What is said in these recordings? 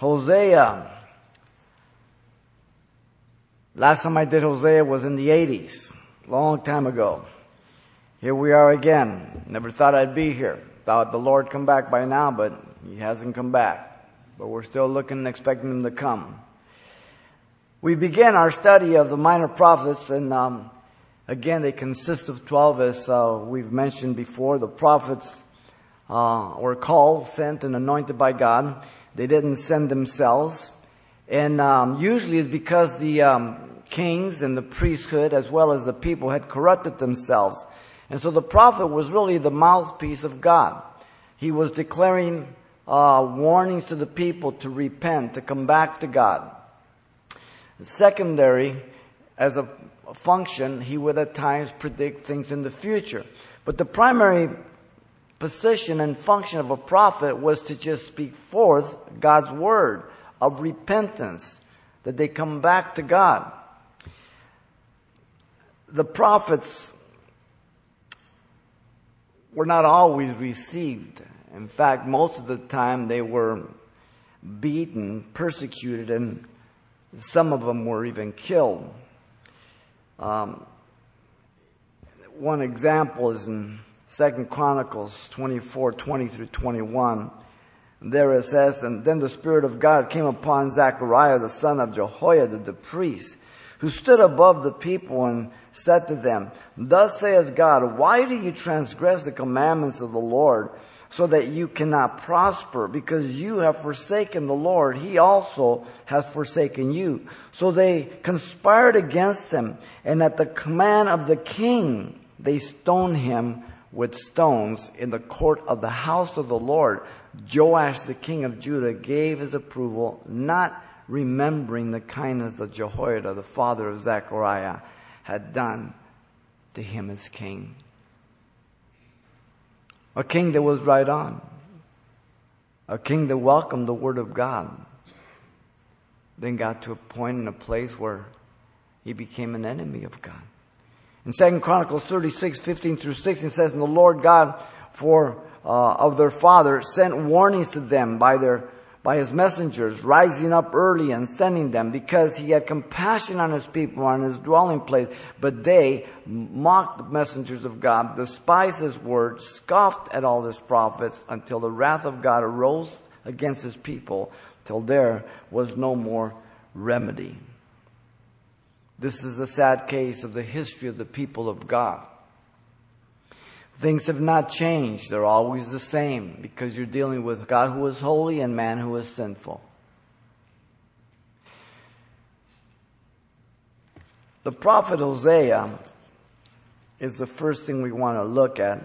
Hosea. Last time I did Hosea was in the 80s, long time ago. Here we are again. Never thought I'd be here. Thought the Lord come back by now, but he hasn't come back. But we're still looking and expecting him to come. We begin our study of the minor prophets, and um, again, they consist of 12, as uh, we've mentioned before. The prophets uh, were called, sent, and anointed by God. They didn't send themselves. And um, usually it's because the um, kings and the priesthood, as well as the people, had corrupted themselves. And so the prophet was really the mouthpiece of God. He was declaring uh, warnings to the people to repent, to come back to God. Secondary, as a function, he would at times predict things in the future. But the primary position and function of a prophet was to just speak forth God's word of repentance, that they come back to God. The prophets were not always received. In fact, most of the time they were beaten, persecuted, and some of them were even killed. Um, one example is in Second Chronicles 24, 20 through 21. There it says, And then the Spirit of God came upon Zechariah, the son of Jehoiada, the priest, who stood above the people and said to them, Thus saith God, why do you transgress the commandments of the Lord so that you cannot prosper? Because you have forsaken the Lord. He also has forsaken you. So they conspired against him and at the command of the king, they stoned him with stones in the court of the house of the Lord. Joash, the king of Judah, gave his approval, not remembering the kindness of Jehoiada, the father of Zechariah, had done to him as king. A king that was right on. A king that welcomed the word of God. Then got to a point in a place where he became an enemy of God. In 2 Chronicles 36, 15 through 16 says, And the Lord God for uh, of their father sent warnings to them by their by his messengers, rising up early and sending them, because he had compassion on his people, on his dwelling place. But they mocked the messengers of God, despised his word, scoffed at all his prophets, until the wrath of God arose against his people, till there was no more remedy. This is a sad case of the history of the people of God. Things have not changed. They're always the same because you're dealing with God who is holy and man who is sinful. The prophet Hosea is the first thing we want to look at.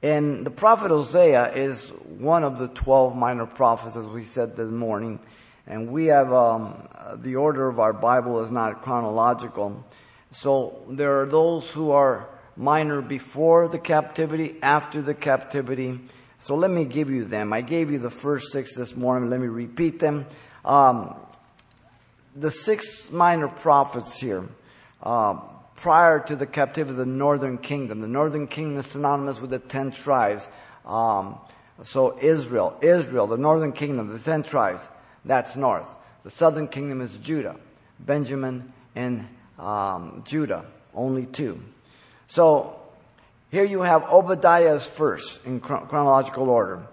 And the prophet Hosea is one of the 12 minor prophets, as we said this morning. And we have, um, the order of our Bible is not chronological. So there are those who are minor before the captivity, after the captivity. So let me give you them. I gave you the first six this morning. Let me repeat them. Um, the six minor prophets here, uh, prior to the captivity of the northern kingdom. The northern kingdom is synonymous with the ten tribes. Um, so Israel, Israel, the northern kingdom, the ten tribes, that's north. The southern kingdom is Judah, Benjamin and um, Judah, only two. So here you have Obadiah's first in chronological order,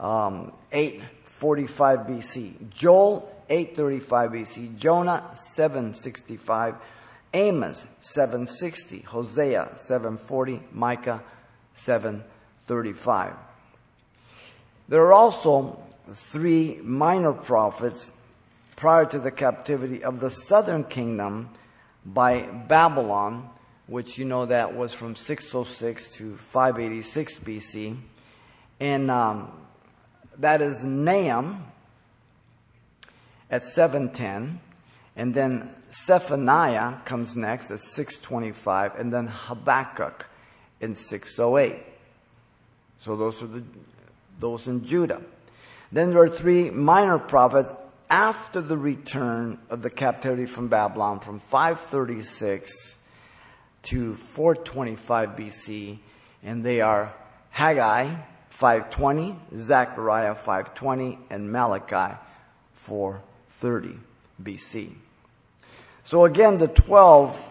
um, 845 BC. Joel 835 BC. Jonah 765. Amos 760. Hosea 740. Micah 735. There are also three minor prophets prior to the captivity of the southern kingdom by Babylon which you know that was from 606 to 586 BC. And um, that is Nahum at 710. And then Zephaniah comes next at 625. And then Habakkuk in 608. So those are the, those in Judah. Then there are three minor prophets after the return of the captivity from Babylon from 536 to 425 BC, and they are Haggai 520, Zechariah 520, and Malachi 430 BC. So again, the 12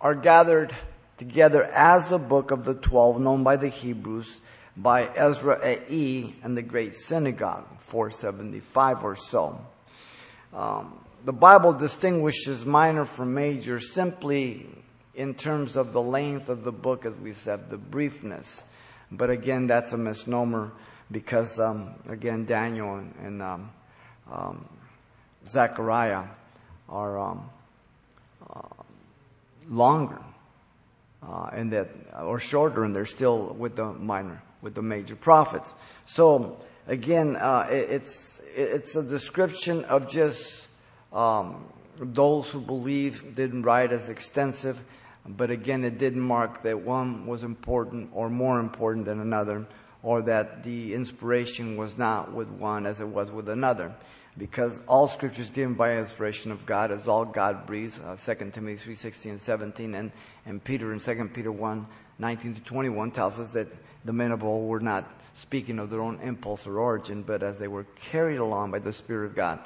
are gathered together as the book of the 12 known by the Hebrews by Ezra A.E. and the Great Synagogue, 475 or so. Um, the Bible distinguishes minor from major simply in terms of the length of the book, as we said, the briefness. But again, that's a misnomer because, um, again, Daniel and, and um, um, Zechariah are um, uh, longer uh, and that, or shorter, and they're still with the minor, with the major prophets. So again, uh, it, it's it's a description of just um, those who believe didn't write as extensive, but again, it didn't mark that one was important or more important than another, or that the inspiration was not with one as it was with another. Because all scripture is given by inspiration of God, as all God breathes, uh, 2 Timothy 3, 16 and 17, and, and Peter in 2 Peter 1, 19 to 21 tells us that the men of old were not speaking of their own impulse or origin, but as they were carried along by the Spirit of God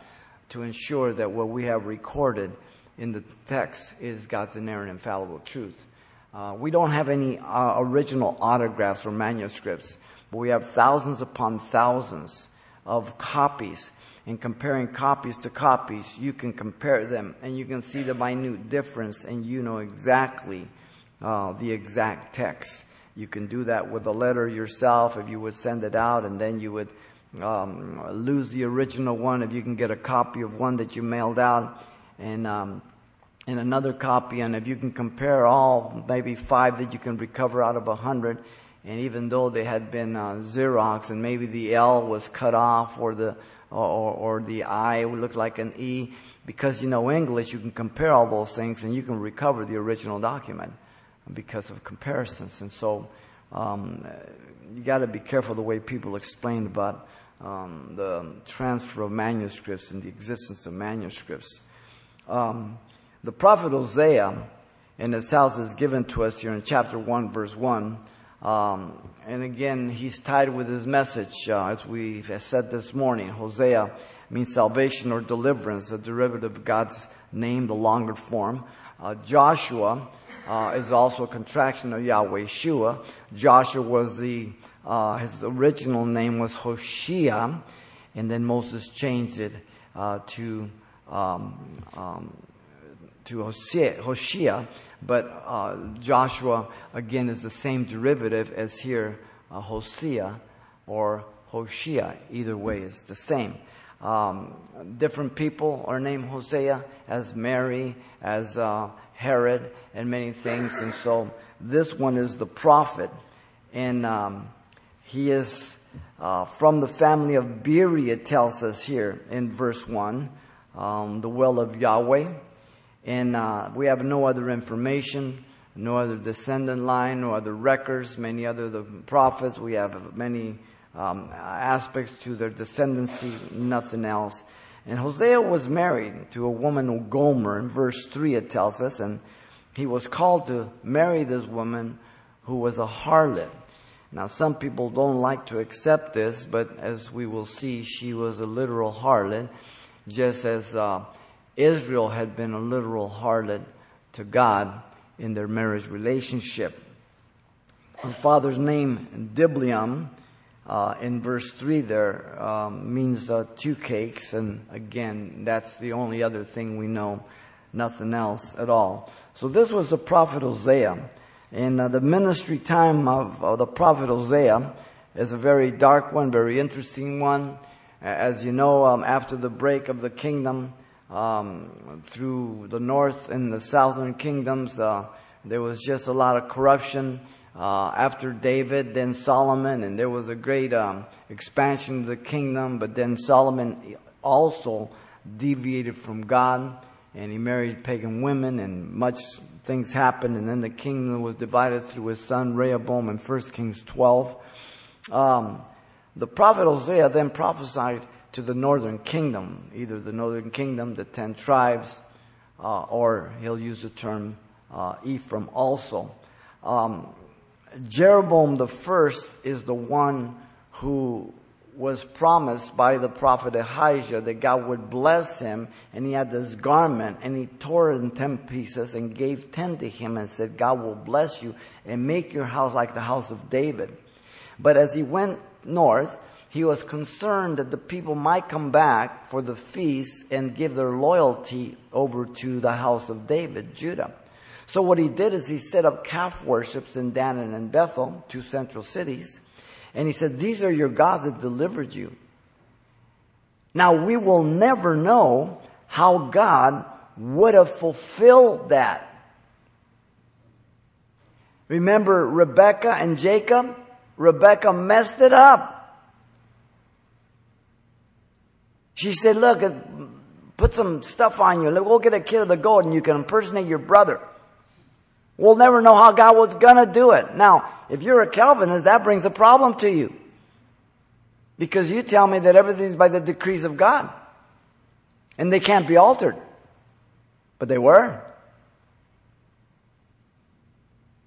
to ensure that what we have recorded in the text is God's inerrant, infallible truth. Uh, we don't have any uh, original autographs or manuscripts, but we have thousands upon thousands of copies. And comparing copies to copies, you can compare them and you can see the minute difference and you know exactly uh, the exact text. You can do that with a letter yourself if you would send it out and then you would um, lose the original one if you can get a copy of one that you mailed out and um, and another copy. And if you can compare all, maybe five that you can recover out of a hundred, and even though they had been uh, Xerox and maybe the L was cut off or the or, or the I would look like an E, because you know English, you can compare all those things and you can recover the original document because of comparisons. And so um, you got to be careful the way people explain about um, the transfer of manuscripts and the existence of manuscripts. Um, the prophet Hosea, and his house is given to us here in chapter 1, verse 1. Um, and again, he's tied with his message, uh, as we said this morning. Hosea means salvation or deliverance, a derivative of God's name, the longer form. Uh, Joshua uh, is also a contraction of Yahweh Shua. Joshua was the uh, his original name was Hoshea, and then Moses changed it uh, to um, um, to Hoshea, but uh, Joshua again is the same derivative as here uh, Hosea or Hoshea. Either way is the same. Um, different people are named Hosea, as Mary, as uh, Herod, and many things. And so this one is the prophet, and um, he is uh, from the family of Beeri. It tells us here in verse one, um, the well of Yahweh. And uh, we have no other information, no other descendant line, no other records, many other the prophets. We have many um, aspects to their descendancy, nothing else. And Hosea was married to a woman, Gomer. In verse 3 it tells us, and he was called to marry this woman who was a harlot. Now some people don't like to accept this, but as we will see, she was a literal harlot, just as uh, Israel had been a literal harlot to God in their marriage relationship. Her father's name, Diblaim, uh, in verse 3 there, um, means uh, two cakes, and again, that's the only other thing we know, nothing else at all. So this was the prophet Hosea. And uh, the ministry time of, of the prophet Hosea is a very dark one, very interesting one. As you know, um, after the break of the kingdom, um, through the north and the southern kingdoms. Uh, there was just a lot of corruption. Uh, after David, then Solomon, and there was a great um, expansion of the kingdom. But then Solomon also deviated from God, and he married pagan women, and much things happened. And then the kingdom was divided through his son Rehoboam in 1 Kings 12. Um, the prophet Hosea then prophesied to the northern kingdom, either the northern kingdom, the ten tribes, uh, or he'll use the term uh, Ephraim also. Um, Jeroboam the first is the one who was promised by the prophet Ahijah that God would bless him, and he had this garment, and he tore it in ten pieces and gave ten to him and said, God will bless you and make your house like the house of David. But as he went north, he was concerned that the people might come back for the feast and give their loyalty over to the house of David, Judah. So what he did is he set up calf worships in Dan and Bethel, two central cities. And he said, these are your gods that delivered you. Now we will never know how God would have fulfilled that. Remember Rebecca and Jacob? Rebecca messed it up. She said, look, put some stuff on you. Go get a kid of the goat and you can impersonate your brother. We'll never know how God was gonna do it. Now, if you're a Calvinist, that brings a problem to you. Because you tell me that everything's by the decrees of God. And they can't be altered. But they were.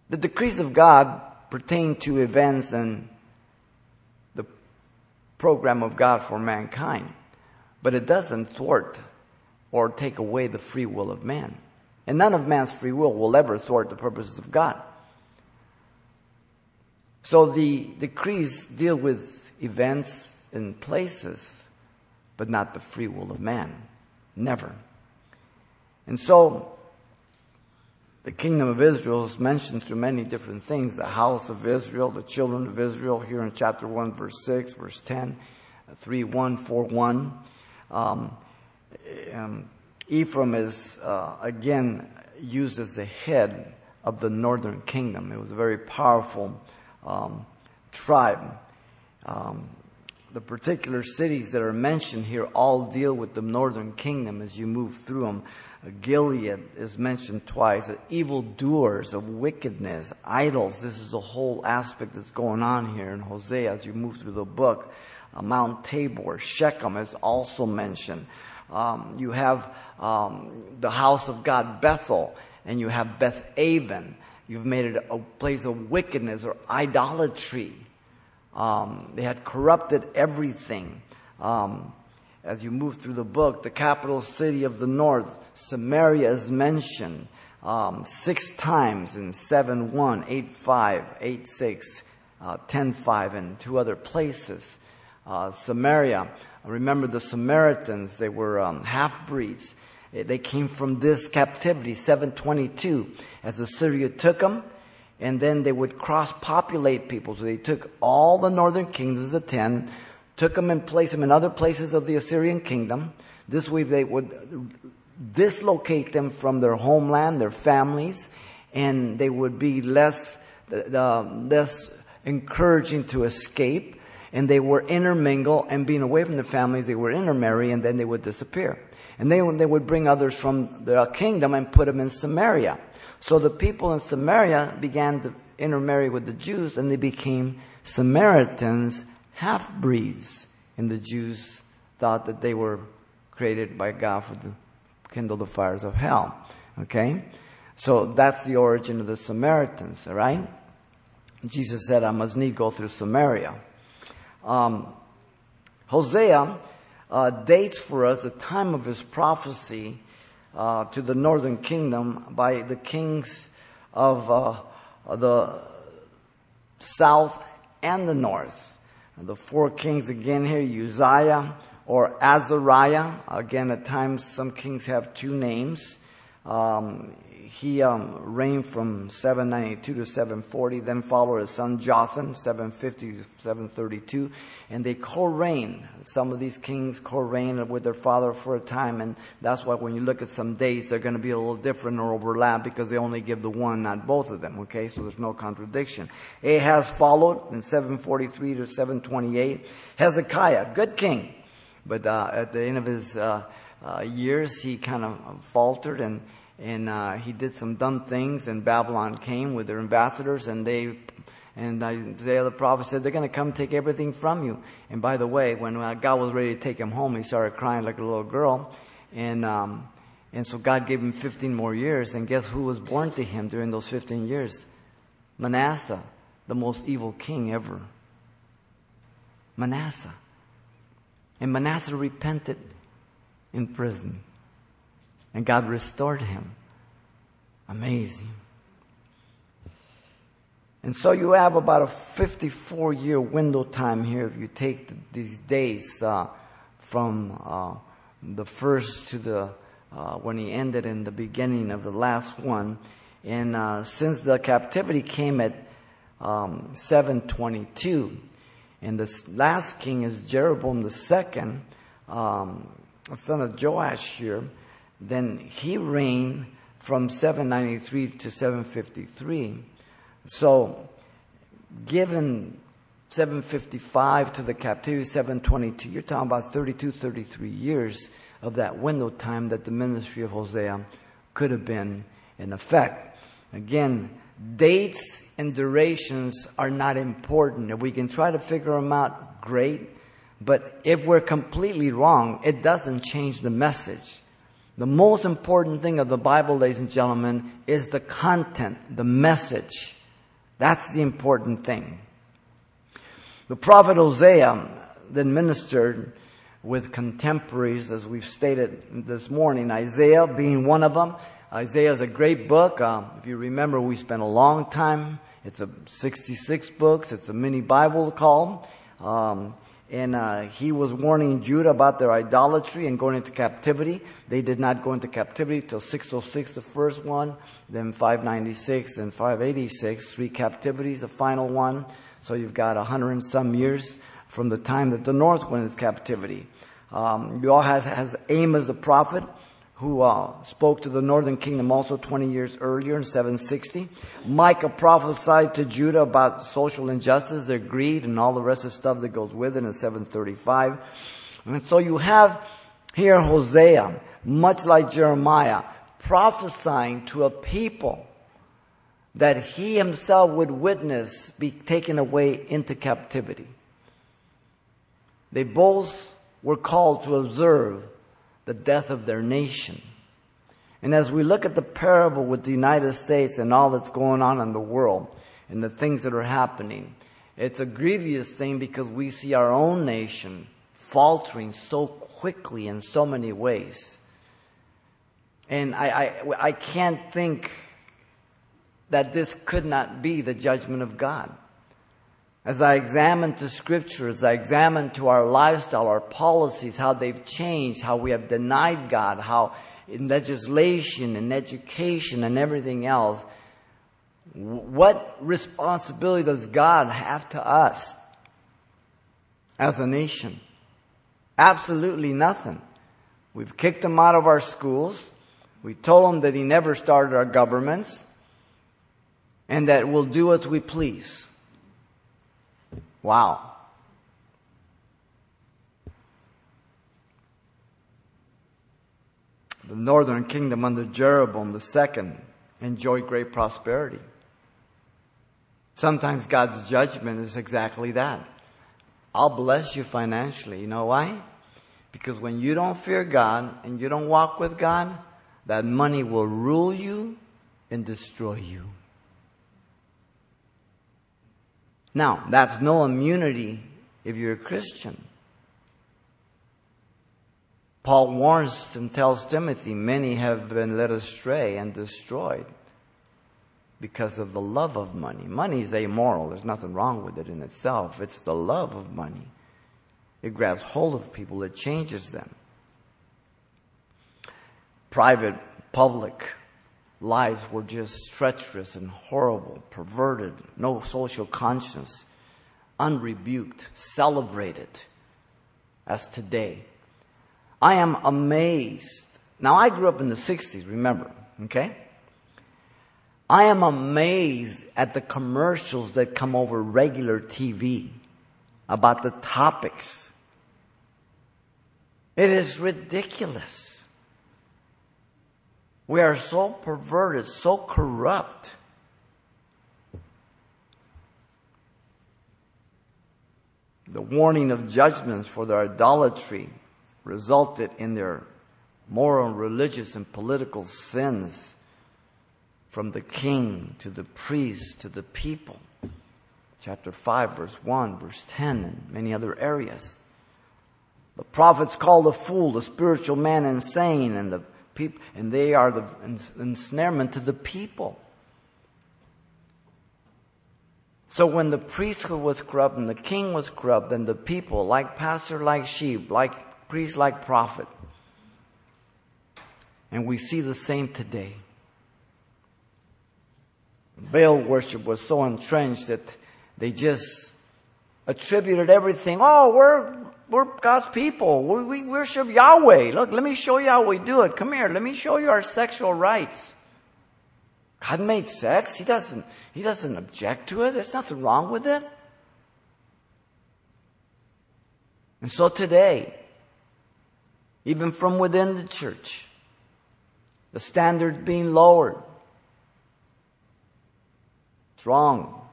The decrees of God pertain to events and the program of God for mankind. But it doesn't thwart or take away the free will of man. And none of man's free will will ever thwart the purposes of God. So the decrees deal with events and places, but not the free will of man. Never. And so, the kingdom of Israel is mentioned through many different things. The house of Israel, the children of Israel, here in chapter 1, verse 6, verse 10, 3, 1, 4, 1. Um, um, Ephraim is uh, again used as the head of the northern kingdom. It was a very powerful um, tribe. Um, the particular cities that are mentioned here all deal with the northern kingdom as you move through them. Uh, Gilead is mentioned twice. Uh, evil doers of wickedness, idols. This is the whole aspect that's going on here in Hosea as you move through the book. Uh, Mount Tabor, Shechem is also mentioned. Um, you have um, the house of God, Bethel, and you have Beth Aven. You've made it a place of wickedness or idolatry. Um, they had corrupted everything. Um, as you move through the book, the capital city of the north, Samaria, is mentioned um, six times in 7 1, 8 5, 8 6, uh, 10 5, and two other places. Uh, Samaria Remember the Samaritans, they were um, half breeds. Eh, they came from this captivity, 722, as Assyria took them, and then they would cross populate people. So they took all the northern kingdoms, the ten, took them and placed them in other places of the Assyrian kingdom. This way they would dislocate them from their homeland, their families, and they would be less, uh, less encouraging to escape and they were intermingle and being away from the families, they would intermarry and then they would disappear. And they, they would bring others from the kingdom and put them in Samaria. So the people in Samaria began to intermarry with the Jews and they became Samaritans, half breeds. And the Jews thought that they were created by God for to kindle the fires of hell. Okay? So that's the origin of the Samaritans, alright? Jesus said, I must need go through Samaria. Um, Hosea uh, dates for us the time of his prophecy uh, to the northern kingdom by the kings of uh, the south and the north. The four kings again here, Uzziah or Azariah. Again, at times some kings have two names. Um, he um, reigned from 792 to 740, then followed his son Jotham, 750 to 732, and they co-reigned. Some of these kings co-reigned with their father for a time, and that's why when you look at some dates, they're going to be a little different or overlap because they only give the one, not both of them, okay? So there's no contradiction. Ahaz followed in 743 to 728. Hezekiah, good king, but uh, at the end of his uh, uh, years, he kind of faltered and and uh, he did some dumb things, and Babylon came with their ambassadors, and they and Isaiah the prophet said, they're going to come take everything from you. And by the way, when uh, God was ready to take him home, he started crying like a little girl. And, um, and so God gave him 15 more years. And guess who was born to him during those 15 years? Manasseh, the most evil king ever. Manasseh. And Manasseh repented in prison. And God restored him. Amazing. And so you have about a 54 year window time here if you take the, these days uh, from uh, the first to the uh, when he ended in the beginning of the last one. And uh, since the captivity came at um, 722, and the last king is Jeroboam the second, um, son of Joash here, then he reigned from 793 to 753. So, given 755 to the captivity, 722, you're talking about 32, 33 years of that window time that the ministry of Hosea could have been in effect. Again, dates and durations are not important. If we can try to figure them out, great. But if we're completely wrong, it doesn't change the message. The most important thing of the Bible, ladies and gentlemen, is the content, the message. That's the important thing. The prophet Hosea then ministered with contemporaries, as we've stated this morning, Isaiah being one of them. Isaiah is a great book. Um, if you remember, we spent a long time. It's a 66 books. It's a mini Bible called. Um, and uh, he was warning Judah about their idolatry and going into captivity. They did not go into captivity till 606, the first one, then 596 and 586, three captivities, the final one. So you've got a hundred and some years from the time that the north went into captivity. Um, you all has, has Amos the prophet, who uh, spoke to the northern kingdom also 20 years earlier in 760. Micah prophesied to Judah about social injustice, their greed, and all the rest of the stuff that goes with it in 735. And so you have here Hosea, much like Jeremiah, prophesying to a people that he himself would witness be taken away into captivity. They both were called to observe the death of their nation. And as we look at the parable with the United States and all that's going on in the world and the things that are happening, it's a grievous thing because we see our own nation faltering so quickly in so many ways. And I, I, I can't think that this could not be the judgment of God. As I examine to scripture, as I examine to our lifestyle, our policies, how they've changed, how we have denied God, how in legislation and education and everything else, what responsibility does God have to us as a nation? Absolutely nothing. We've kicked him out of our schools. We told him that he never started our governments and that we'll do as we please. Wow. The northern kingdom under Jeroboam second enjoyed great prosperity. Sometimes God's judgment is exactly that. I'll bless you financially. You know why? Because when you don't fear God and you don't walk with God, that money will rule you and destroy you. Now, that's no immunity if you're a Christian. Paul warns and tells Timothy, many have been led astray and destroyed because of the love of money. Money is amoral. There's nothing wrong with it in itself. It's the love of money. It grabs hold of people. It changes them. Private, public, lives were just treacherous and horrible, perverted, no social conscience, unrebuked, celebrated as today. I am amazed. Now, I grew up in the 60s, remember, okay? I am amazed at the commercials that come over regular TV about the topics. It is ridiculous. We are so perverted, so corrupt. The warning of judgments for their idolatry resulted in their moral, religious, and political sins from the king to the priest to the people. Chapter 5, verse 1, verse 10, and many other areas. The prophets called the fool, the spiritual man insane, and the people, and they are the ensnarement to the people. So when the priesthood was corrupt and the king was corrupt, then the people, like pastor, like sheep, like priest, like prophet. And we see the same today. Baal worship was so entrenched that they just attributed everything. Oh, we're, we're God's people. We, we worship Yahweh. Look, let me show you how we do it. Come here. Let me show you our sexual rites. God made sex. He doesn't, he doesn't object to it. There's nothing wrong with it. And so today, even from within the church, the standard being lowered. It's wrong.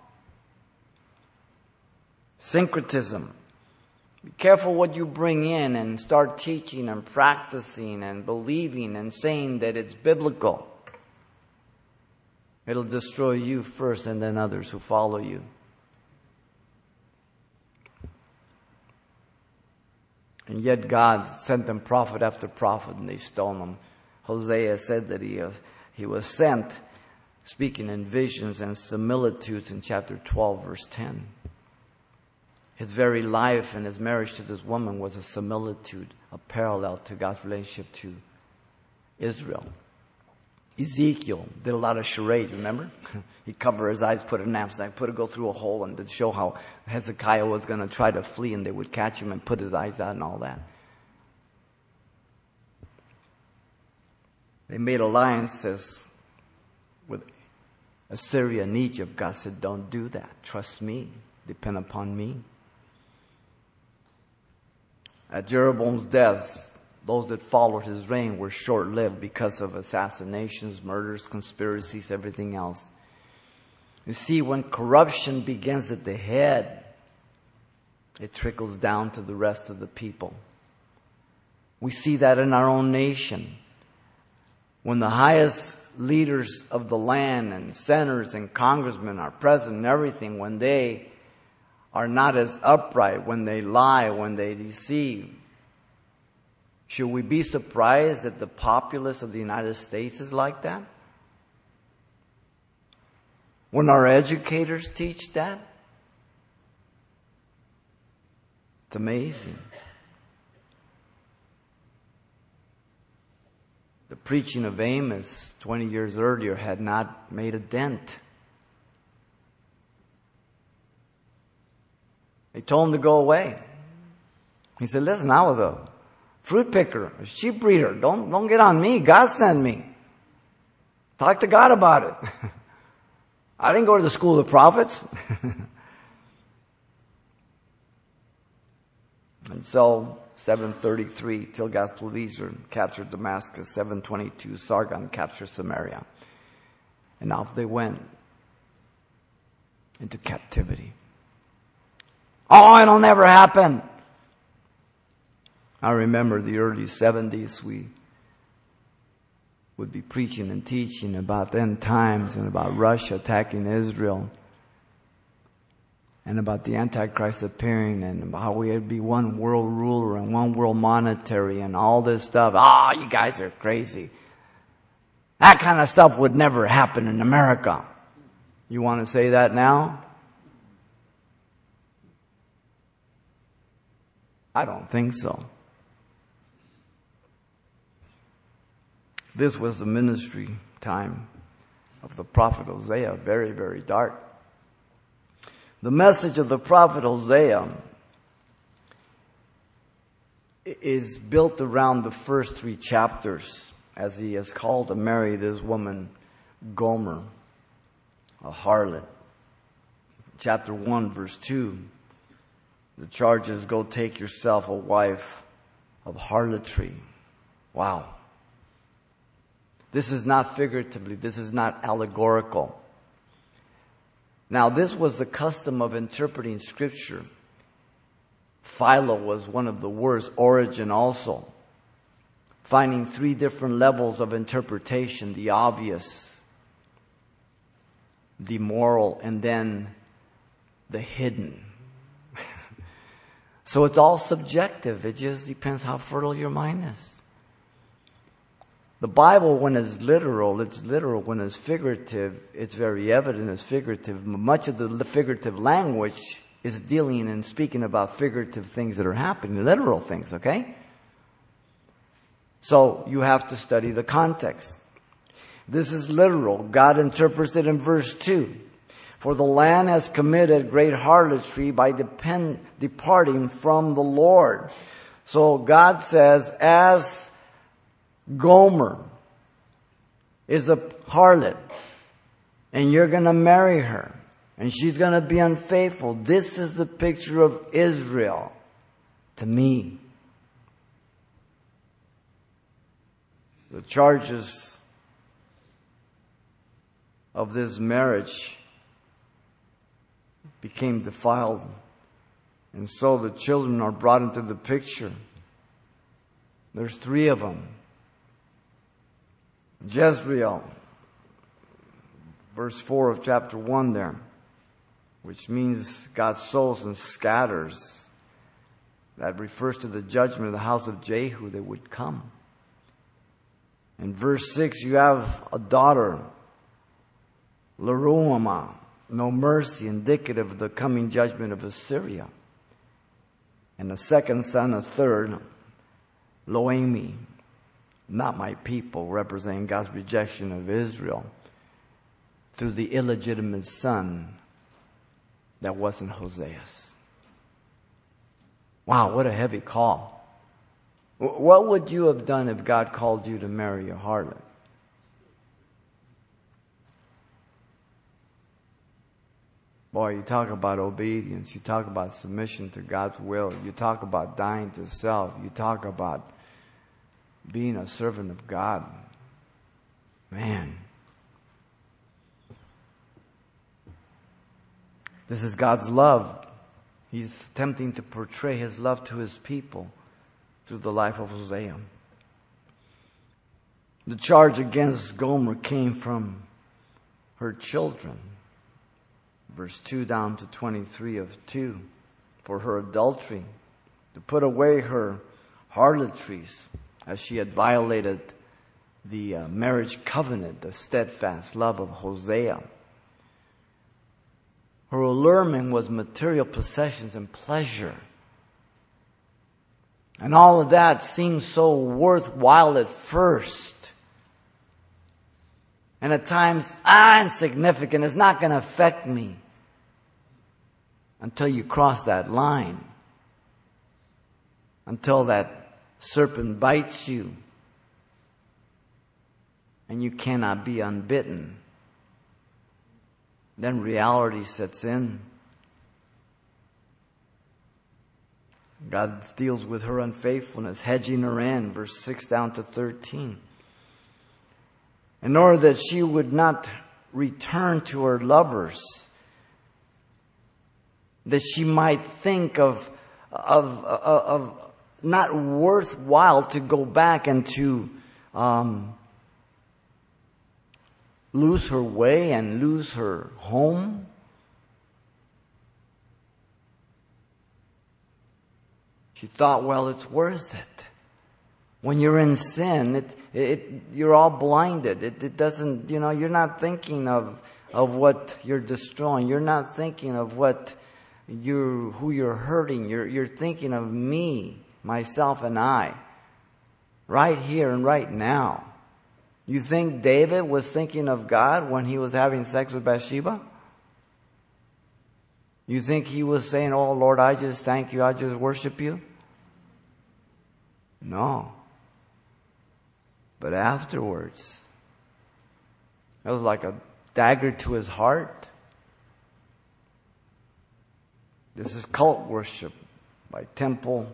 Syncretism. Be careful what you bring in and start teaching and practicing and believing and saying that it's biblical. It'll destroy you first and then others who follow you. And yet God sent them prophet after prophet and they stoned them. Hosea said that he was, he was sent speaking in visions and similitudes in chapter 12 verse 10. His very life and his marriage to this woman was a similitude, a parallel to God's relationship to Israel. Ezekiel did a lot of charades, remember? he covered his eyes, put a knapsack, put it go through a hole, and to show how Hezekiah was going to try to flee, and they would catch him and put his eyes out and all that. They made alliances with Assyria and Egypt. God said, Don't do that. Trust me. Depend upon me. At Jeroboam's death, those that followed his reign were short lived because of assassinations, murders, conspiracies, everything else. You see, when corruption begins at the head, it trickles down to the rest of the people. We see that in our own nation. When the highest leaders of the land and senators and congressmen are present and everything, when they are not as upright, when they lie, when they deceive, should we be surprised that the populace of the United States is like that? When our educators teach that? It's amazing. The preaching of Amos 20 years earlier had not made a dent. They told him to go away. He said, listen, I was a fruit picker, a sheep breeder. Don't, don't get on me. God sent me. Talk to God about it. I didn't go to the school of prophets. and so, 733, Tilgath-Pileser captured Damascus. 722, Sargon captured Samaria. And off they went into captivity. Oh, it'll never happen. I remember the early 70s, we would be preaching and teaching about end times and about Russia attacking Israel and about the Antichrist appearing and how we would be one world ruler and one world monetary and all this stuff. Ah, oh, you guys are crazy. That kind of stuff would never happen in America. You want to say that now? I don't think so. This was the ministry time of the prophet Hosea, very, very dark. The message of the prophet Hosea is built around the first three chapters as he is called to marry this woman, Gomer, a harlot. Chapter 1, verse 2, the charge is go take yourself a wife of harlotry. Wow. This is not figuratively, this is not allegorical. Now, this was the custom of interpreting scripture. Philo was one of the worst, Origen also. Finding three different levels of interpretation the obvious, the moral, and then the hidden. So it's all subjective. It just depends how fertile your mind is. The Bible, when it's literal, it's literal. When it's figurative, it's very evident it's figurative. Much of the figurative language is dealing and speaking about figurative things that are happening, literal things, okay? So you have to study the context. This is literal. God interprets it in verse 2. For the land has committed great harlotry by depend, departing from the Lord. So God says, as Gomer is a harlot, and you're gonna marry her, and she's gonna be unfaithful. This is the picture of Israel to me. The charges of this marriage became defiled. And so the children are brought into the picture. There's three of them. Jezreel, verse 4 of chapter 1 there, which means God sows and scatters. That refers to the judgment of the house of Jehu that would come. In verse 6, you have a daughter, Loruhamah, no mercy, indicative of the coming judgment of Assyria. And the second son, a third, Loami, not my people, representing God's rejection of Israel through the illegitimate son that wasn't Hosea's. Wow, what a heavy call. What would you have done if God called you to marry a harlot? Boy, you talk about obedience. You talk about submission to God's will. You talk about dying to self. You talk about being a servant of God. Man. This is God's love. He's attempting to portray his love to his people through the life of Hosea. The charge against Gomer came from her children. Verse 2 down to 23 of 2. For her adultery, to put away her harlotries, as she had violated the uh, marriage covenant, the steadfast love of Hosea. Her allurement was material possessions and pleasure. And all of that seemed so worthwhile at first. And at times, ah, insignificant. It's not going to affect me until you cross that line. Until that serpent bites you and you cannot be unbitten, then reality sets in. God deals with her unfaithfulness, hedging her in, verse 6 down to 13. In order that she would not return to her lovers, that she might think of, of, of, not worthwhile to go back and to um, lose her way and lose her home. She thought, well, it's worth it. When you're in sin, it, it, you're all blinded. It, it doesn't, you know, you're not thinking of, of what you're destroying. You're not thinking of what you who you're hurting. You're, you're thinking of me myself and I, right here and right now. You think David was thinking of God when he was having sex with Bathsheba? You think he was saying, Oh Lord, I just thank you, I just worship you? No. But afterwards, it was like a dagger to his heart. This is cult worship by temple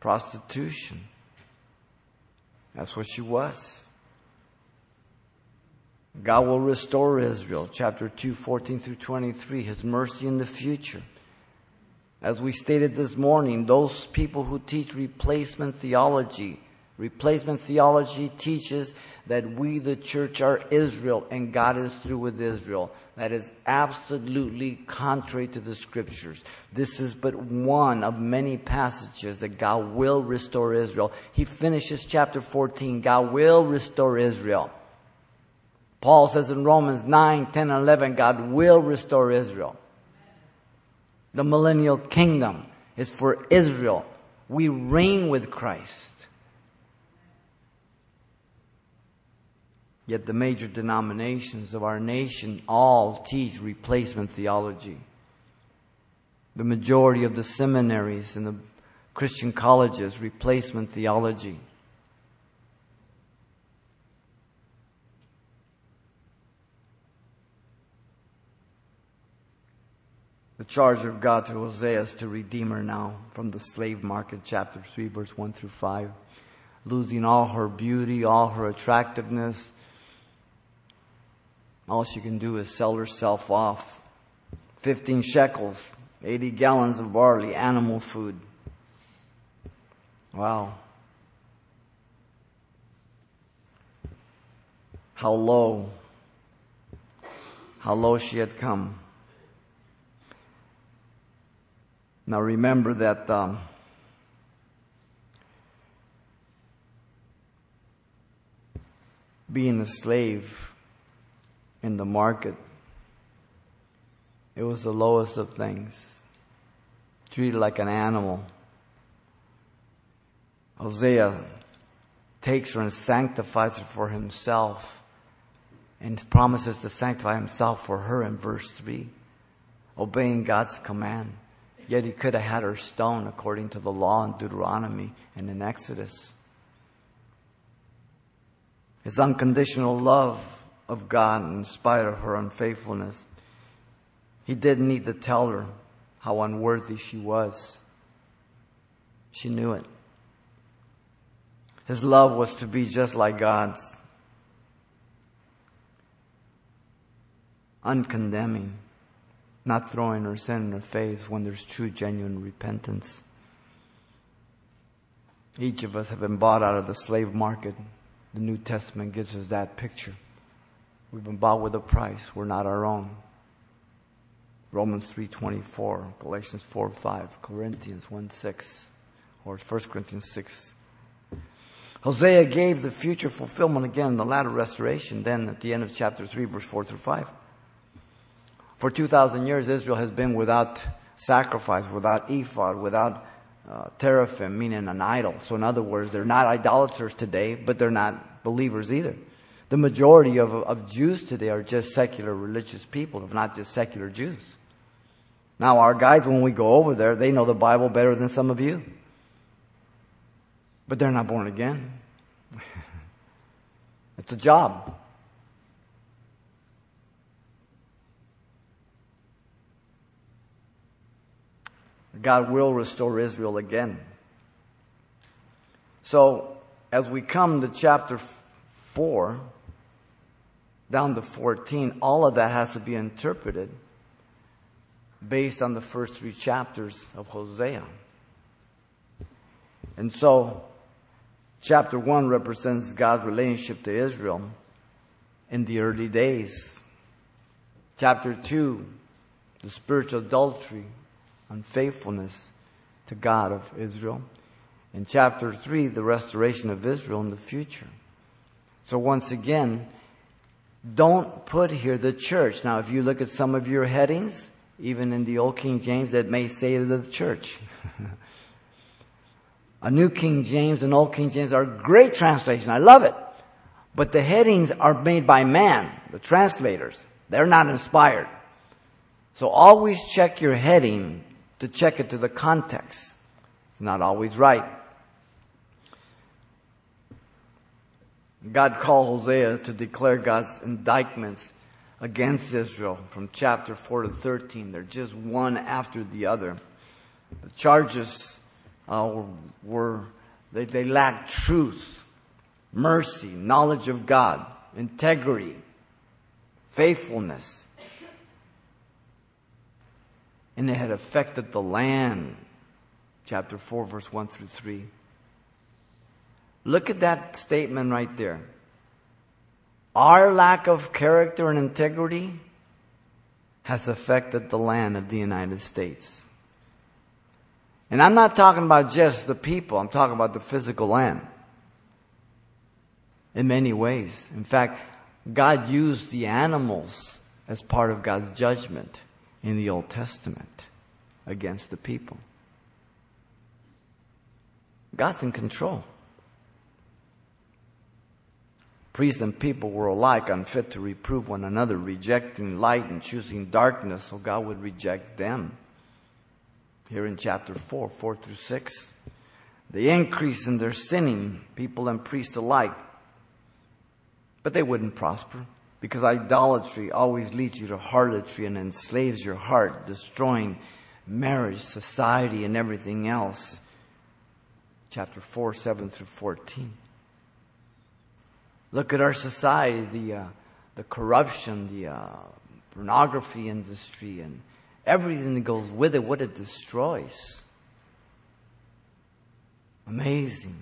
prostitution. That's what she was. God will restore Israel, chapter 2, 14 through 23, His mercy in the future. As we stated this morning, those people who teach replacement theology Replacement theology teaches that we, the church, are Israel and God is through with Israel. That is absolutely contrary to the scriptures. This is but one of many passages that God will restore Israel. He finishes chapter 14. God will restore Israel. Paul says in Romans 9, 10, and 11, God will restore Israel. The millennial kingdom is for Israel. We reign with Christ. Yet the major denominations of our nation all teach replacement theology. The majority of the seminaries and the Christian colleges, replacement theology. The charge of God to Hosea is to redeem her now from the slave market, chapter 3, verse 1 through 5. Losing all her beauty, all her attractiveness, all she can do is sell herself off. 15 shekels, 80 gallons of barley, animal food. Wow. How low, how low she had come. Now remember that um, being a slave in the market. It was the lowest of things. Treated like an animal. Hosea takes her and sanctifies her for himself and promises to sanctify himself for her in verse 3, obeying God's command. Yet he could have had her stoned according to the law in Deuteronomy and in Exodus. His unconditional love of God in spite of her unfaithfulness. He didn't need to tell her how unworthy she was. She knew it. His love was to be just like God's. Uncondemning, not throwing her sin in her face when there's true, genuine repentance. Each of us have been bought out of the slave market. The New Testament gives us that picture. We've been bought with a price. We're not our own. Romans 3.24, Galatians 4.5, Corinthians 1.6, or 1 Corinthians 6. Hosea gave the future fulfillment again, the latter restoration, then at the end of chapter 3, verse 4 through 5. For 2,000 years, Israel has been without sacrifice, without ephod, without uh, teraphim, meaning an idol. So in other words, they're not idolaters today, but they're not believers either. The majority of, of Jews today are just secular religious people, if not just secular Jews. Now, our guys, when we go over there, they know the Bible better than some of you. But they're not born again. it's a job. God will restore Israel again. So, as we come to chapter 4, down to 14, all of that has to be interpreted based on the first three chapters of Hosea. And so, chapter 1 represents God's relationship to Israel in the early days. Chapter 2, the spiritual adultery, unfaithfulness to God of Israel. In chapter 3, the restoration of Israel in the future. So once again, don't put here the church. Now, if you look at some of your headings, even in the Old King James, that may say the church. A New King James and Old King James are great translation. I love it. But the headings are made by man, the translators. They're not inspired. So always check your heading to check it to the context. It's not always right. God called Hosea to declare God's indictments against Israel from chapter 4 to 13. They're just one after the other. The charges uh, were, they, they lacked truth, mercy, knowledge of God, integrity, faithfulness. And it had affected the land. Chapter 4, verse 1 through 3. Look at that statement right there. Our lack of character and integrity has affected the land of the United States. And I'm not talking about just the people, I'm talking about the physical land. In many ways. In fact, God used the animals as part of God's judgment in the Old Testament against the people. God's in control. Priests and people were alike unfit to reprove one another, rejecting light and choosing darkness, so God would reject them. Here in chapter 4, 4 through 6. The increase in their sinning, people and priests alike. But they wouldn't prosper because idolatry always leads you to harlotry and enslaves your heart, destroying marriage, society, and everything else. Chapter 4, 7 through 14. Look at our society, the, uh, the corruption, the uh, pornography industry, and everything that goes with it, what it destroys. Amazing.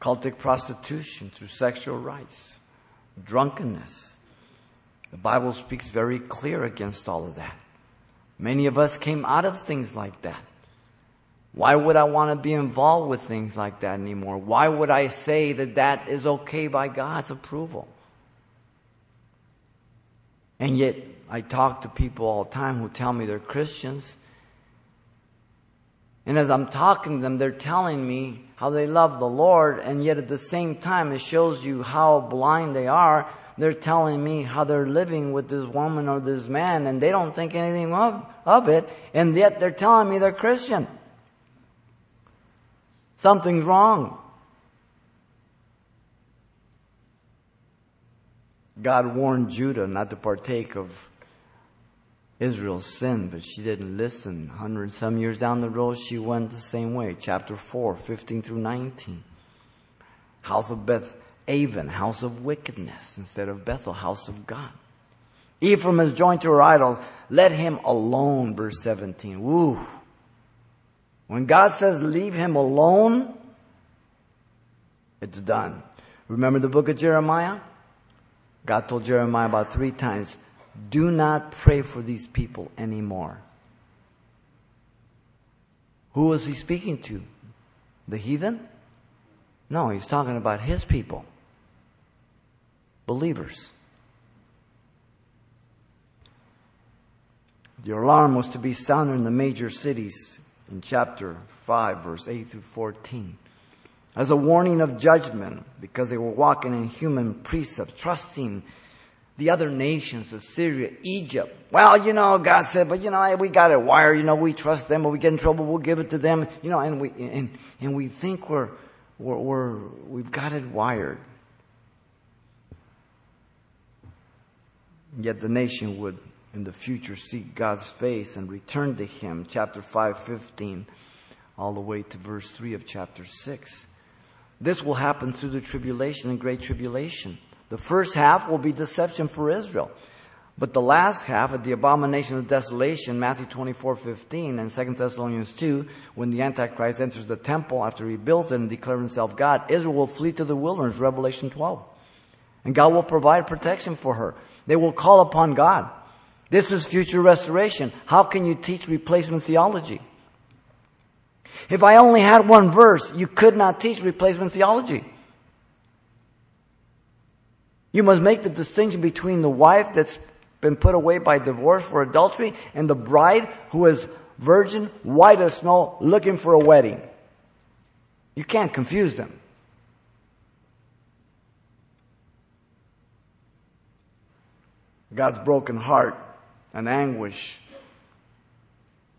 Cultic prostitution through sexual rites, drunkenness. The Bible speaks very clear against all of that. Many of us came out of things like that. Why would I want to be involved with things like that anymore? Why would I say that that is okay by God's approval? And yet, I talk to people all the time who tell me they're Christians. And as I'm talking to them, they're telling me how they love the Lord, and yet at the same time, it shows you how blind they are. They're telling me how they're living with this woman or this man, and they don't think anything of, of it, and yet they're telling me they're Christian. Something's wrong. God warned Judah not to partake of Israel's sin, but she didn't listen. Hundred some years down the road, she went the same way. Chapter 4, 15 through 19. House of Beth Aven, house of wickedness, instead of Bethel, house of God. Ephraim is joined to her idols. Let him alone, verse 17. Woo. When God says leave him alone, it's done. Remember the book of Jeremiah? God told Jeremiah about three times, do not pray for these people anymore. Who was he speaking to? The heathen? No, he's talking about his people. Believers. The alarm was to be sounded in the major cities in chapter 5, verse 8 through 14. As a warning of judgment, because they were walking in human precepts, trusting the other nations, Assyria, Egypt. Well, you know, God said, but you know, we got it wired, you know, we trust them, but we get in trouble, we'll give it to them, you know, and we, and, and we think we're, we're, we're we've got it wired. Yet the nation would in the future seek God's face and return to Him. Chapter 5, 15, all the way to verse 3 of chapter 6. This will happen through the tribulation and great tribulation. The first half will be deception for Israel. But the last half of the abomination of desolation, Matthew 24, 15, and 2 Thessalonians 2, when the Antichrist enters the temple after he builds it and declares himself God, Israel will flee to the wilderness, Revelation 12. And God will provide protection for her. They will call upon God. This is future restoration. How can you teach replacement theology? If I only had one verse, you could not teach replacement theology. You must make the distinction between the wife that's been put away by divorce for adultery and the bride who is virgin, white as snow, looking for a wedding. You can't confuse them. God's broken heart and anguish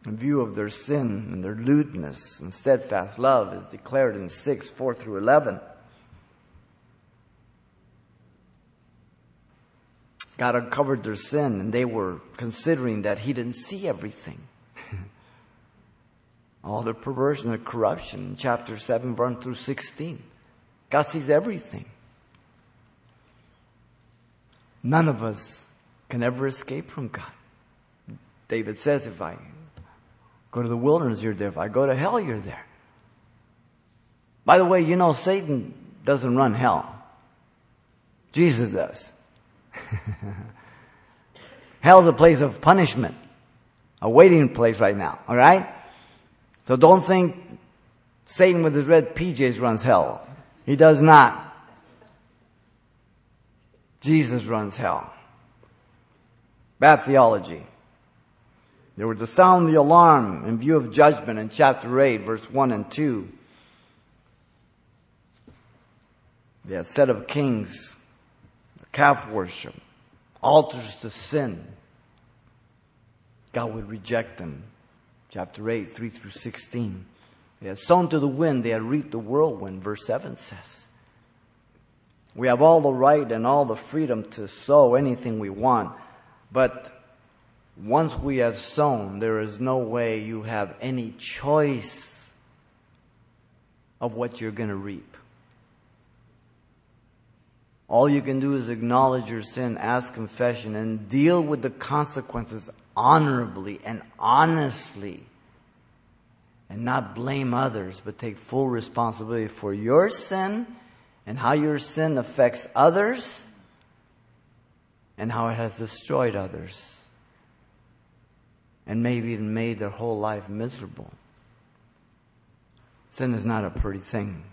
in view of their sin and their lewdness and steadfast love is declared in 6, 4 through 11. God uncovered their sin and they were considering that He didn't see everything. All their perversion and corruption in chapter 7, 1 through 16. God sees everything. None of us can ever escape from God. David says, if I go to the wilderness, you're there. If I go to hell, you're there. By the way, you know Satan doesn't run hell. Jesus does. Hell's a place of punishment, a waiting place right now, alright? So don't think Satan with his red PJs runs hell. He does not. Jesus runs hell. Bad theology. There was a sound the alarm in view of judgment in chapter 8, verse 1 and 2. The set of kings, calf worship, altars to sin. God would reject them. Chapter 8, 3 through 16. They had sown to the wind, they had reaped the whirlwind, verse 7 says. We have all the right and all the freedom to sow anything we want, but once we have sown, there is no way you have any choice of what you're going to reap. All you can do is acknowledge your sin, ask confession, and deal with the consequences honorably and honestly. And not blame others, but take full responsibility for your sin and how your sin affects others and how it has destroyed others and maybe even made their whole life miserable. Sin is not a pretty thing.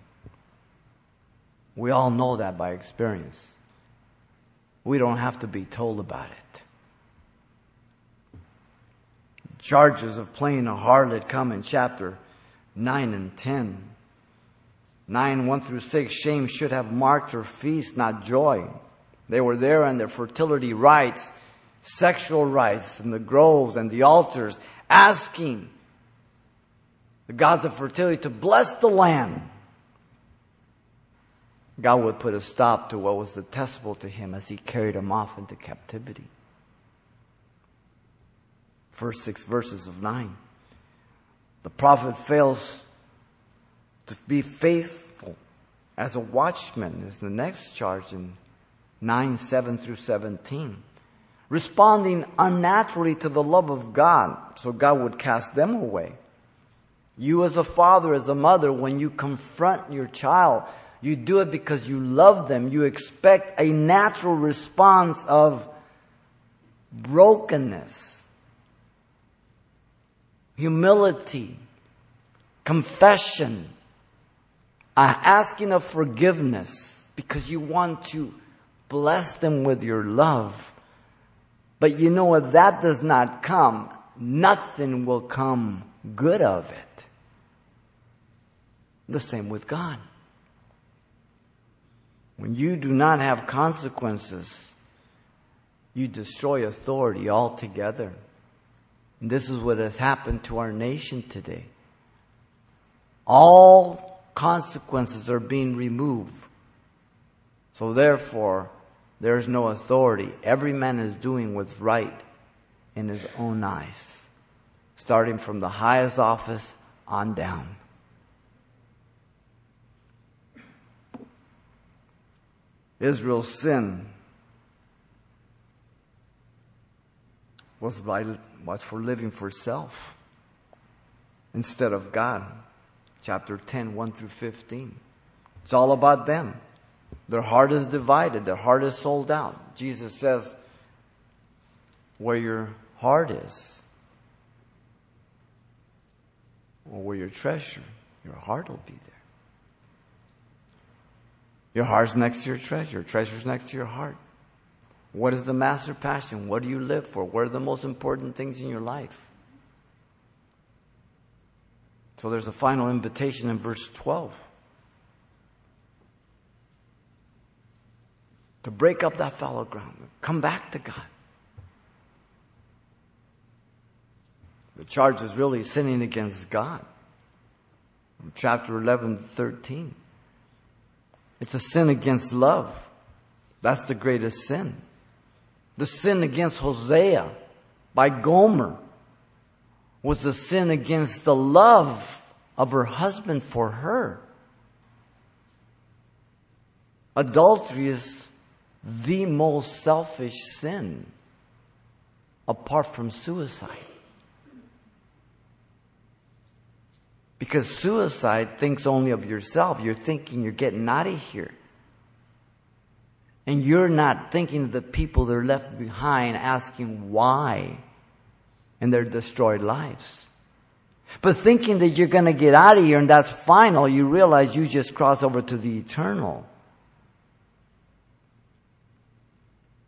We all know that by experience. We don't have to be told about it. Charges of playing a harlot come in chapter 9 and 10. 9, 1 through 6, shame should have marked her feast, not joy. They were there on their fertility rites, sexual rites, in the groves and the altars, asking the gods of fertility to bless the land. God would put a stop to what was detestable to him as he carried him off into captivity. First six verses of 9. The prophet fails to be faithful as a watchman is the next charge in 9, 7 through 17. Responding unnaturally to the love of God, so God would cast them away. You as a father, as a mother, when you confront your child, you do it because you love them. You expect a natural response of brokenness, humility, confession, asking of forgiveness because you want to bless them with your love. But you know if that does not come, nothing will come good of it. The same with God. When you do not have consequences, you destroy authority altogether. And this is what has happened to our nation today. All consequences are being removed. So therefore, there is no authority. Every man is doing what's right in his own eyes, starting from the highest office on down. Israel's sin was, by, was for living for self instead of God. Chapter 10, 1 through 15. It's all about them. Their heart is divided, their heart is sold out. Jesus says, where your heart is, or where your treasure, your heart will be there. Your heart's next to your treasure. Your treasure's next to your heart. What is the master passion? What do you live for? What are the most important things in your life? So there's a final invitation in verse 12. To break up that fallow ground. Come back to God. The charge is really sinning against God. chapter 11, 13. It's a sin against love. That's the greatest sin. The sin against Hosea by Gomer was the sin against the love of her husband for her. Adultery is the most selfish sin apart from suicide. Because suicide thinks only of yourself. You're thinking you're getting out of here. And you're not thinking of the people that are left behind asking why in their destroyed lives. But thinking that you're going to get out of here and that's final, you realize you just cross over to the eternal.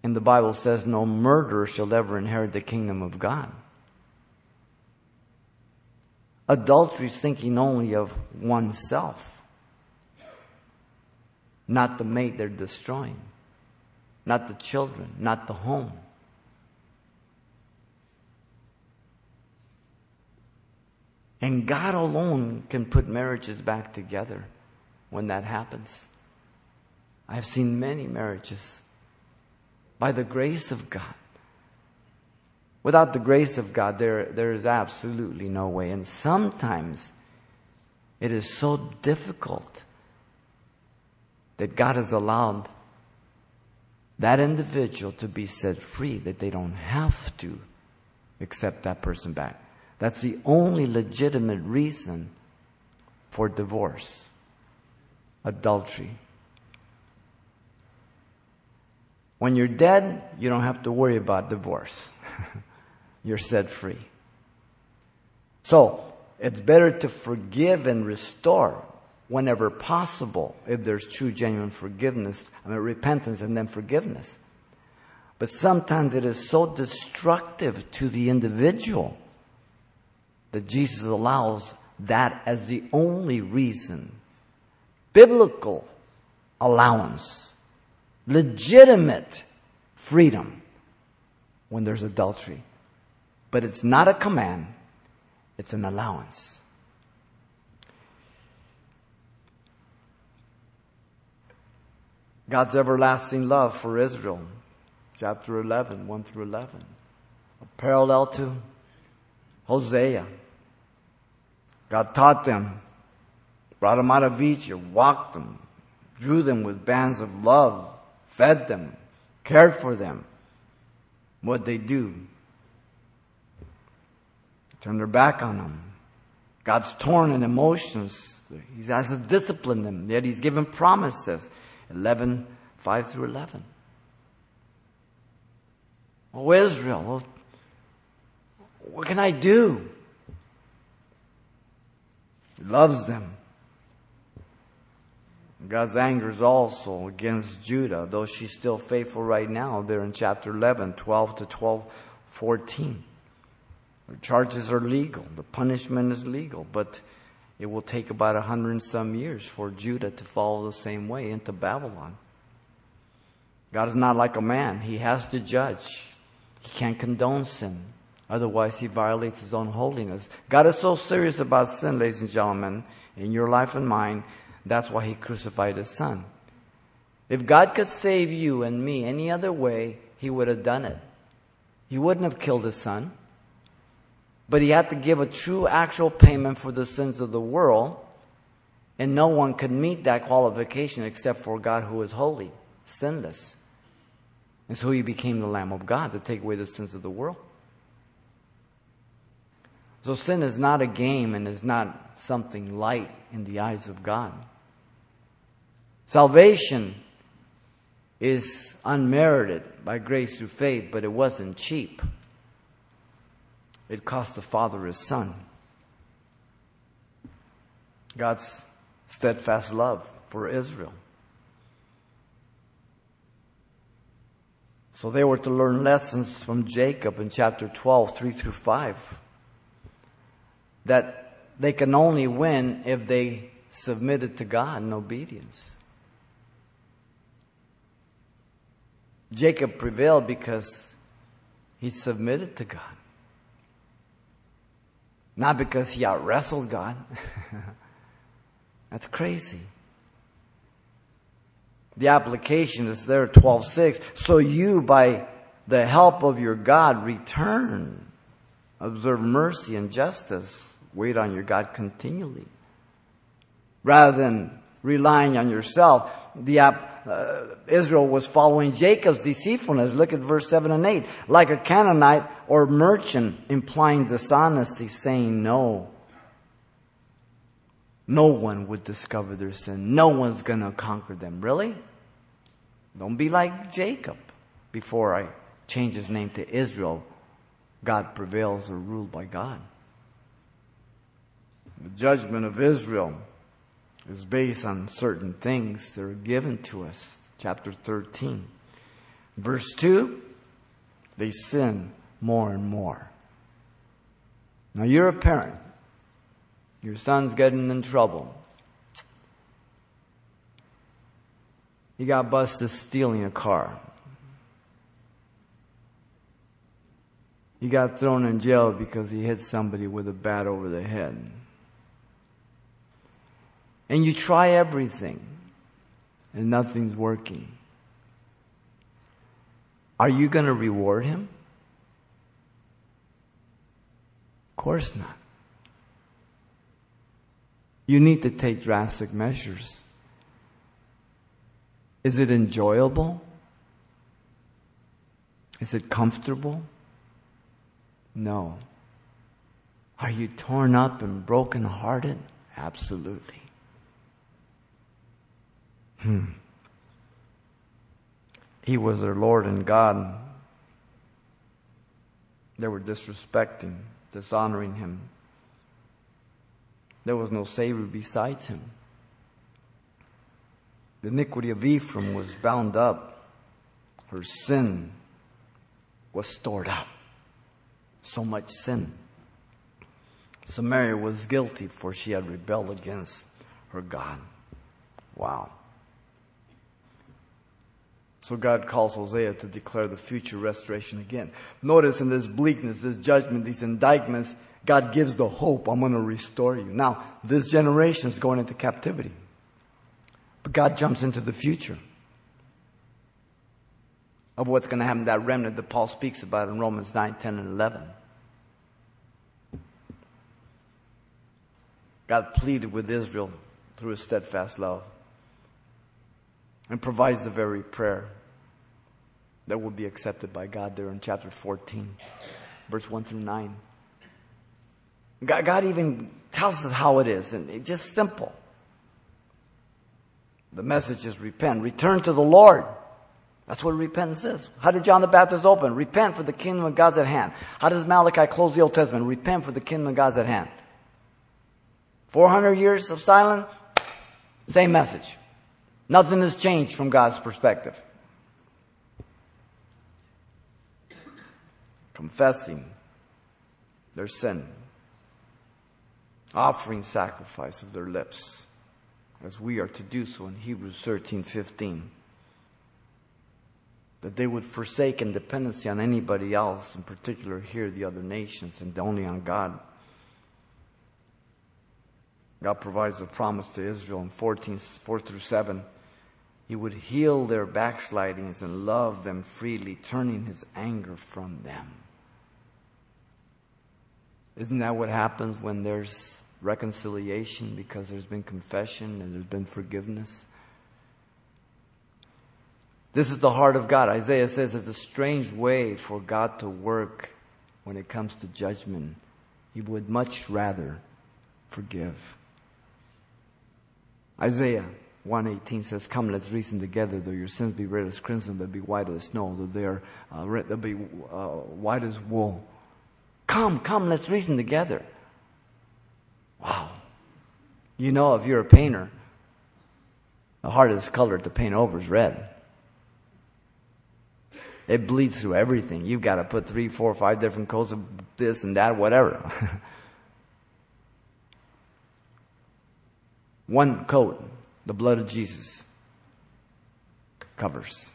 And the Bible says no murderer shall ever inherit the kingdom of God. Adultery is thinking only of oneself, not the mate they're destroying, not the children, not the home. And God alone can put marriages back together when that happens. I've seen many marriages by the grace of God. Without the grace of God, there, there is absolutely no way. And sometimes it is so difficult that God has allowed that individual to be set free that they don't have to accept that person back. That's the only legitimate reason for divorce adultery. When you're dead, you don't have to worry about divorce. you're set free. So, it's better to forgive and restore whenever possible if there's true, genuine forgiveness, I mean, repentance and then forgiveness. But sometimes it is so destructive to the individual that Jesus allows that as the only reason. Biblical allowance, legitimate freedom when there's adultery. But it's not a command, it's an allowance. God's everlasting love for Israel, chapter 11, 1 through 11. A parallel to Hosea. God taught them, brought them out of Egypt, walked them, drew them with bands of love, fed them, cared for them. What they do? Turn their back on them. God's torn in emotions. He has to discipline them, yet He's given promises. 11, 5 through 11. Oh, Israel, what can I do? He loves them. God's anger is also against Judah, though she's still faithful right now. There in chapter 11, 12 to 12, 14. The charges are legal. The punishment is legal, but it will take about a hundred and some years for Judah to follow the same way into Babylon. God is not like a man. He has to judge. He can't condone sin. Otherwise, he violates his own holiness. God is so serious about sin, ladies and gentlemen, in your life and mine, that's why he crucified his son. If God could save you and me any other way, he would have done it. He wouldn't have killed his son. But he had to give a true actual payment for the sins of the world. And no one could meet that qualification except for God who is holy, sinless. And so he became the Lamb of God to take away the sins of the world. So sin is not a game and is not something light in the eyes of God. Salvation is unmerited by grace through faith, but it wasn't cheap. It cost the Father his Son. God's steadfast love for Israel. So they were to learn lessons from Jacob in chapter 12, 3 through 5 that they can only win if they submitted to God in obedience. Jacob prevailed because he submitted to God. Not because he out wrestled God. That's crazy. The application is there, 12.6. So you, by the help of your God, return. Observe mercy and justice Wait on your God continually. Rather than relying on yourself, the uh, Israel was following Jacob's deceitfulness. Look at verse 7 and 8. Like a Canaanite or merchant, implying dishonesty, saying no. no one would discover their sin. No one's going to conquer them. Really? Don't be like Jacob. Before I change his name to Israel, God prevails or ruled by God. The judgment of Israel is based on certain things that are given to us. Chapter 13. Verse 2 they sin more and more. Now you're a parent. Your son's getting in trouble. He got busted stealing a car. He got thrown in jail because he hit somebody with a bat over the head. And you try everything and nothing's working. Are you going to reward him? Of course not. You need to take drastic measures. Is it enjoyable? Is it comfortable? No. Are you torn up and broken-hearted? Absolutely. Hmm. He was their Lord and God. They were disrespecting, dishonoring him. There was no Savior besides him. The iniquity of Ephraim was bound up. Her sin was stored up. So much sin. Samaria was guilty for she had rebelled against her God. Wow. So God calls Hosea to declare the future restoration again. Notice in this bleakness, this judgment, these indictments, God gives the hope, I'm going to restore you. Now, this generation is going into captivity. But God jumps into the future of what's going to happen, that remnant that Paul speaks about in Romans 9, 10, and 11. God pleaded with Israel through his steadfast love and provides the very prayer that will be accepted by God there in chapter 14, verse 1 through 9. God, God even tells us how it is, and it's just simple. The message is repent, return to the Lord. That's what repentance is. How did John the Baptist open? Repent for the kingdom of God's at hand. How does Malachi close the Old Testament? Repent for the kingdom of God's at hand. 400 years of silence, same message. Nothing has changed from God's perspective. Confessing their sin, offering sacrifice of their lips, as we are to do so in Hebrews 13 15. That they would forsake dependency on anybody else, in particular here, the other nations, and only on God. God provides a promise to Israel in 14, 4 through 7 he would heal their backslidings and love them freely, turning his anger from them. Isn't that what happens when there's reconciliation because there's been confession and there's been forgiveness? This is the heart of God. Isaiah says it's a strange way for God to work when it comes to judgment. He would much rather forgive. Isaiah 118 says, Come, let's reason together, though your sins be red as crimson, but be white as snow, though they are uh, red, they'll be uh, white as wool. Come, come, let's reason together. Wow. You know, if you're a painter, the hardest color to paint over is red. It bleeds through everything. You've got to put three, four, five different coats of this and that, whatever. One coat the blood of Jesus covers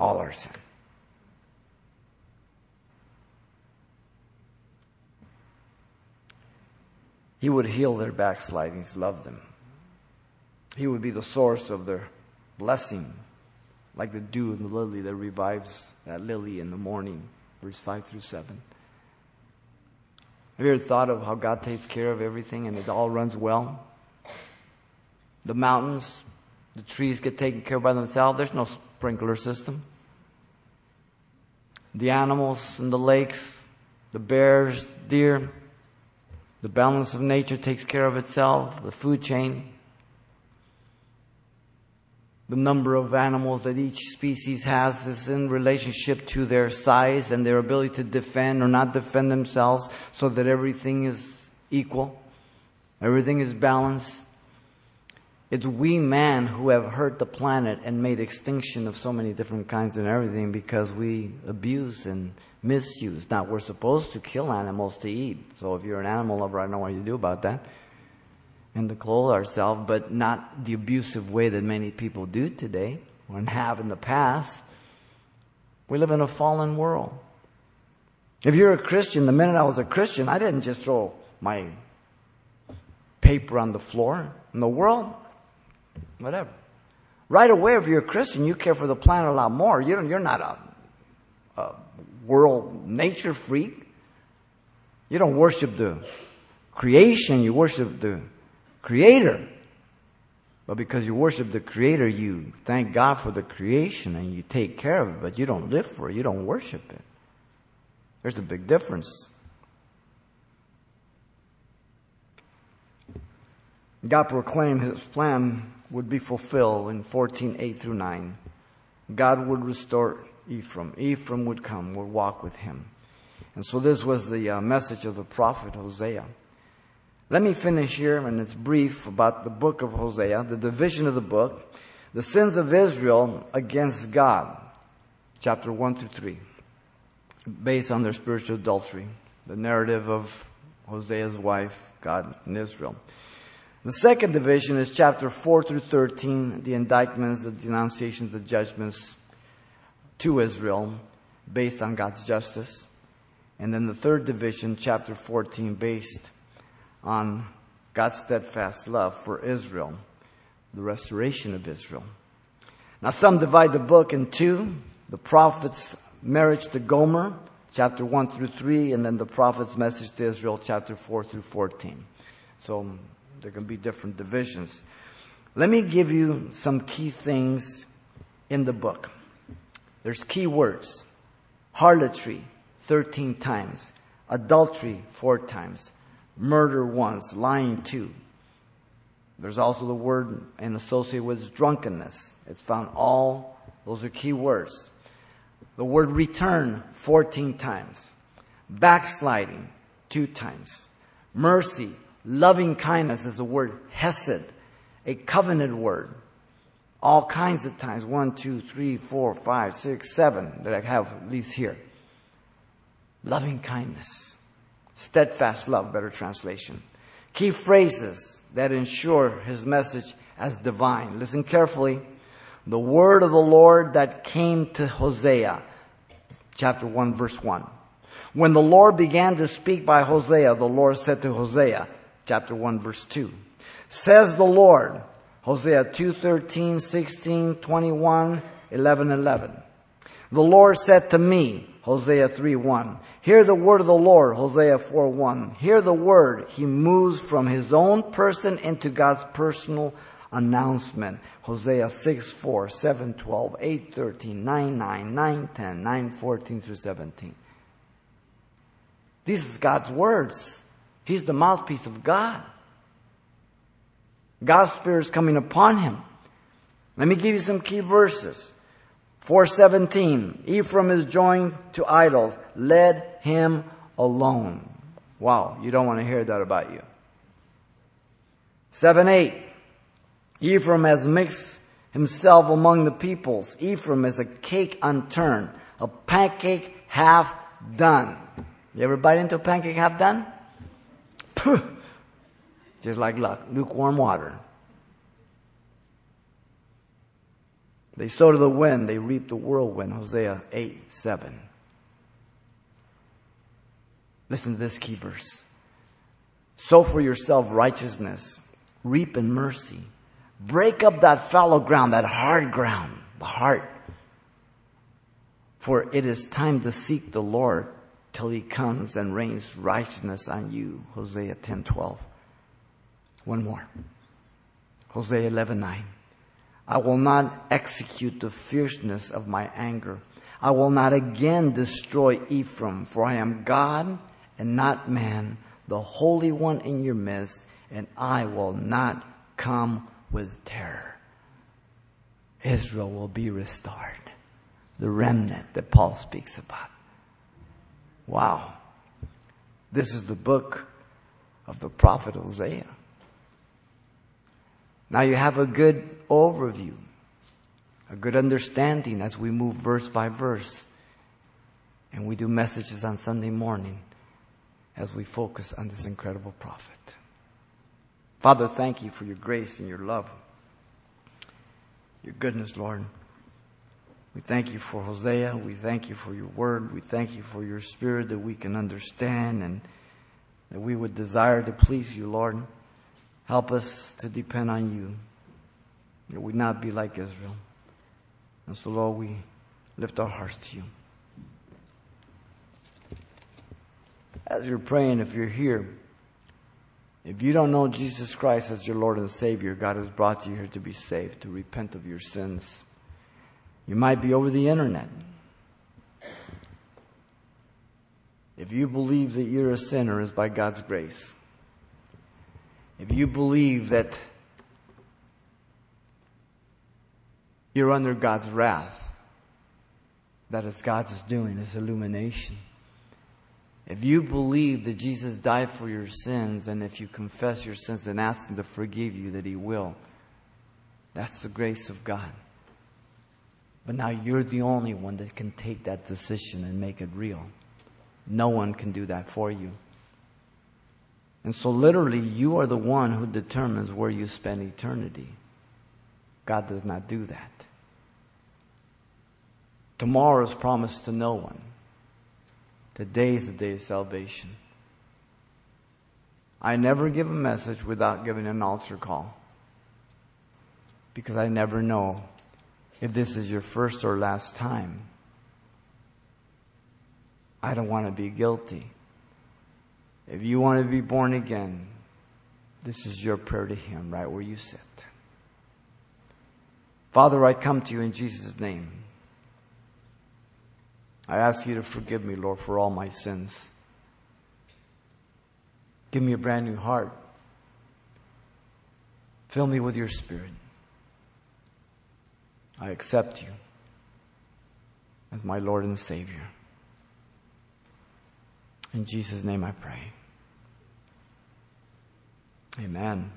all our sin. He would heal their backslidings, love them. He would be the source of their blessing, like the dew in the lily that revives that lily in the morning, verse 5 through 7. Have you ever thought of how God takes care of everything and it all runs well? The mountains, the trees get taken care of by themselves. There's no sprinkler system. The animals and the lakes, the bears, deer, The balance of nature takes care of itself, the food chain, the number of animals that each species has is in relationship to their size and their ability to defend or not defend themselves so that everything is equal. Everything is balanced. It's we man who have hurt the planet and made extinction of so many different kinds and everything because we abuse and misuse. Now we're supposed to kill animals to eat. So if you're an animal lover, I don't know what you do about that. And to clothe ourselves, but not the abusive way that many people do today and have in the past. We live in a fallen world. If you're a Christian, the minute I was a Christian, I didn't just throw my paper on the floor. In the world, whatever. Right away, if you're a Christian, you care for the planet a lot more. You don't, you're not a, a world nature freak. You don't worship the creation, you worship the creator. But because you worship the creator, you thank God for the creation and you take care of it, but you don't live for it, you don't worship it. There's a big difference. God proclaimed his plan would be fulfilled in 14, 8 through 9. God would restore Ephraim. Ephraim would come, would walk with him. And so this was the uh, message of the prophet Hosea. Let me finish here, and it's brief about the book of Hosea, the division of the book, the sins of Israel against God, chapter 1 through 3, based on their spiritual adultery, the narrative of Hosea's wife, God, and Israel. The second division is chapter 4 through 13, the indictments, the denunciations, the judgments to Israel based on God's justice. And then the third division, chapter 14, based on God's steadfast love for Israel, the restoration of Israel. Now, some divide the book in two the prophet's marriage to Gomer, chapter 1 through 3, and then the prophet's message to Israel, chapter 4 through 14. So, there can be different divisions. Let me give you some key things in the book. There's key words. Harlotry, 13 times. Adultery, four times. Murder once. Lying two. There's also the word and associated with drunkenness. It's found all, those are key words. The word return, 14 times. Backsliding, two times. Mercy, Loving kindness is the word hesed, a covenant word. All kinds of times. One, two, three, four, five, six, seven that I have at least here. Loving kindness. Steadfast love, better translation. Key phrases that ensure his message as divine. Listen carefully. The word of the Lord that came to Hosea, chapter 1, verse 1. When the Lord began to speak by Hosea, the Lord said to Hosea, chapter 1 verse 2. Says the Lord, Hosea 2, 13, 16, 21, 11, 11. The Lord said to me, Hosea 3, 1. Hear the word of the Lord, Hosea 4, 1. Hear the word. He moves from his own person into God's personal announcement. Hosea 6, 4, 7, 12, 8, 13, 9, 9, 9, 10, 9, 14 through 17. These are God's words. He's the mouthpiece of God. God's Spirit is coming upon him. Let me give you some key verses. 417, Ephraim is joined to idols. Let him alone. Wow, you don't want to hear that about you. 7 8, Ephraim has mixed himself among the peoples. Ephraim is a cake unturned, a pancake half done. You ever bite into a pancake half done? Just like luck, lukewarm water. They sow to the wind, they reap the whirlwind. Hosea 8 7. Listen to this key verse. Sow for yourself righteousness, reap in mercy. Break up that fallow ground, that hard ground, the heart. For it is time to seek the Lord till he comes and rains righteousness on you. Hosea 10:12. One more. Hosea 11:9. I will not execute the fierceness of my anger. I will not again destroy Ephraim, for I am God and not man, the Holy One in your midst, and I will not come with terror. Israel will be restored. The remnant that Paul speaks about. Wow. This is the book of the prophet Hosea. Now you have a good overview, a good understanding as we move verse by verse. And we do messages on Sunday morning as we focus on this incredible prophet. Father, thank you for your grace and your love, your goodness, Lord. We thank you for Hosea. We thank you for your word. We thank you for your spirit that we can understand and that we would desire to please you, Lord. Help us to depend on you. That we not be like Israel. And so, Lord, we lift our hearts to you. As you're praying, if you're here, if you don't know Jesus Christ as your Lord and Savior, God has brought you here to be saved, to repent of your sins. You might be over the internet. If you believe that you're a sinner is by God's grace. If you believe that you're under God's wrath, that is God's doing, His illumination. If you believe that Jesus died for your sins, and if you confess your sins and ask Him to forgive you, that He will, that's the grace of God. But now you're the only one that can take that decision and make it real. No one can do that for you. And so, literally, you are the one who determines where you spend eternity. God does not do that. Tomorrow is promised to no one. Today is the day of salvation. I never give a message without giving an altar call. Because I never know if this is your first or last time. I don't want to be guilty. If you want to be born again, this is your prayer to Him right where you sit. Father, I come to you in Jesus' name. I ask you to forgive me, Lord, for all my sins. Give me a brand new heart. Fill me with your spirit. I accept you as my Lord and Savior. In Jesus' name I pray. Amen.